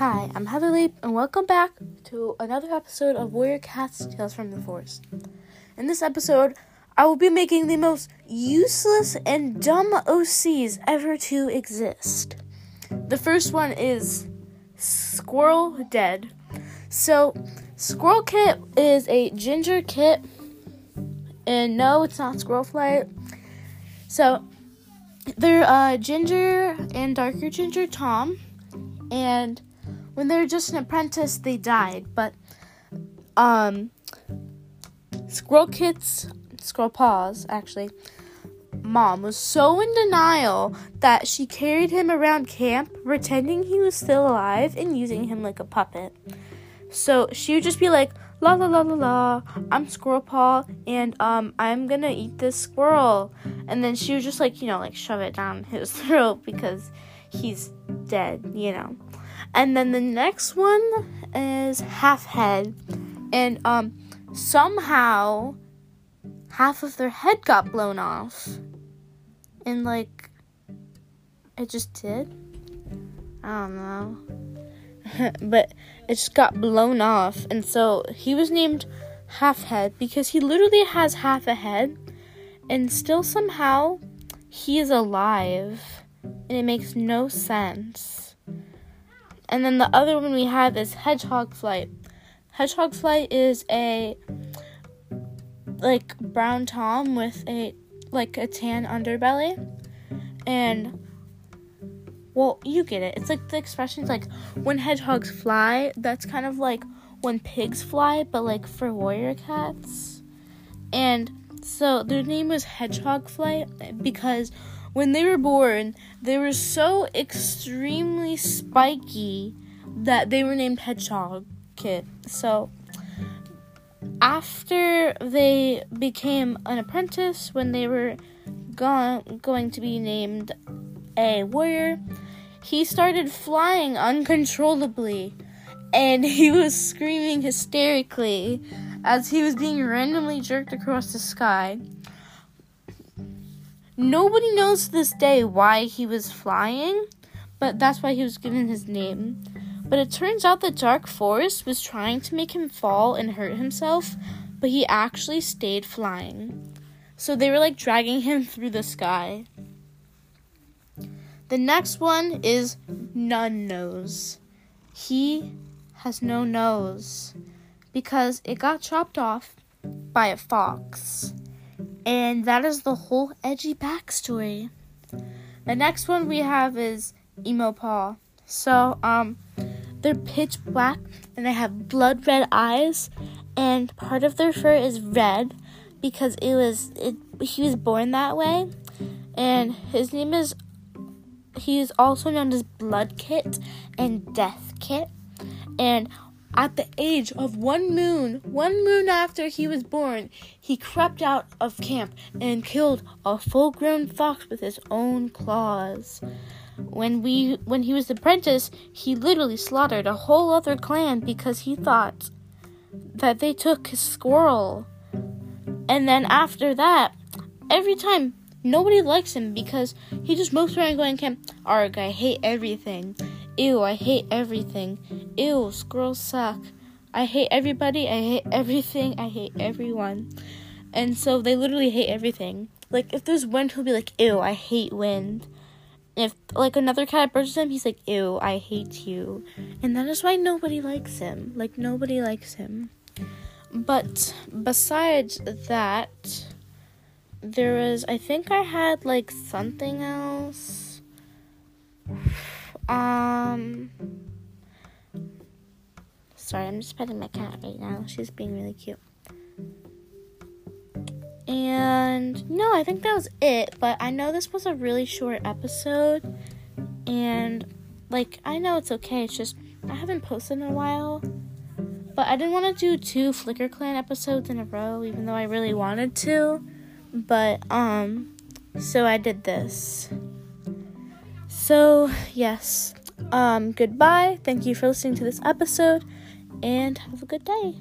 Hi, I'm Heather Leap, and welcome back to another episode of Warrior Cats Tales from the Forest. In this episode, I will be making the most useless and dumb OCs ever to exist. The first one is Squirrel Dead. So, Squirrel Kit is a ginger kit, and no, it's not Squirrel Flight. So, they're uh, Ginger and Darker Ginger Tom, and when they were just an apprentice, they died. But um, Squirrel Kit's Squirrel Paws actually. Mom was so in denial that she carried him around camp, pretending he was still alive and using him like a puppet. So she would just be like, la la la la la, I'm Squirrel Paw, and um, I'm gonna eat this squirrel. And then she would just like, you know, like shove it down his throat because he's dead, you know. And then the next one is half head, and um, somehow half of their head got blown off, and like it just did. I don't know. but it just got blown off. And so he was named Half Head because he literally has half a head and still somehow he is alive. And it makes no sense. And then the other one we have is Hedgehog Flight. Hedgehog Flight is a like brown tom with a like a tan underbelly. And well, you get it. It's like the expressions like when hedgehogs fly, that's kind of like when pigs fly, but like for warrior cats. And so their name was Hedgehog Flight because when they were born, they were so extremely spiky that they were named Hedgehog Kit. So after they became an apprentice, when they were go- going to be named a warrior, he started flying uncontrollably and he was screaming hysterically as he was being randomly jerked across the sky. Nobody knows to this day why he was flying, but that's why he was given his name. But it turns out the Dark Forest was trying to make him fall and hurt himself, but he actually stayed flying. So they were like dragging him through the sky. The next one is None Nose. He has no nose because it got chopped off by a fox. And that is the whole edgy backstory. The next one we have is Emo Paw. So, um, they're pitch black and they have blood red eyes, and part of their fur is red because it was it he was born that way. And his name is he is also known as Blood Kit and Death Kit. And at the age of one moon, one moon after he was born, he crept out of camp and killed a full-grown fox with his own claws. When we when he was apprentice, he literally slaughtered a whole other clan because he thought that they took his squirrel. And then after that, every time Nobody likes him because he just moves around going, "Camp, arg, I hate everything. Ew, I hate everything. Ew, squirrels suck. I hate everybody. I hate everything. I hate everyone." And so they literally hate everything. Like if there's wind, he'll be like, "Ew, I hate wind." If like another cat approaches him, he's like, "Ew, I hate you," and that is why nobody likes him. Like nobody likes him. But besides that there was I think I had like something else. Um Sorry, I'm just petting my cat right now. She's being really cute. And no, I think that was it, but I know this was a really short episode and like I know it's okay. It's just I haven't posted in a while. But I didn't want to do two Flicker Clan episodes in a row even though I really wanted to. But um so I did this. So, yes. Um goodbye. Thank you for listening to this episode and have a good day.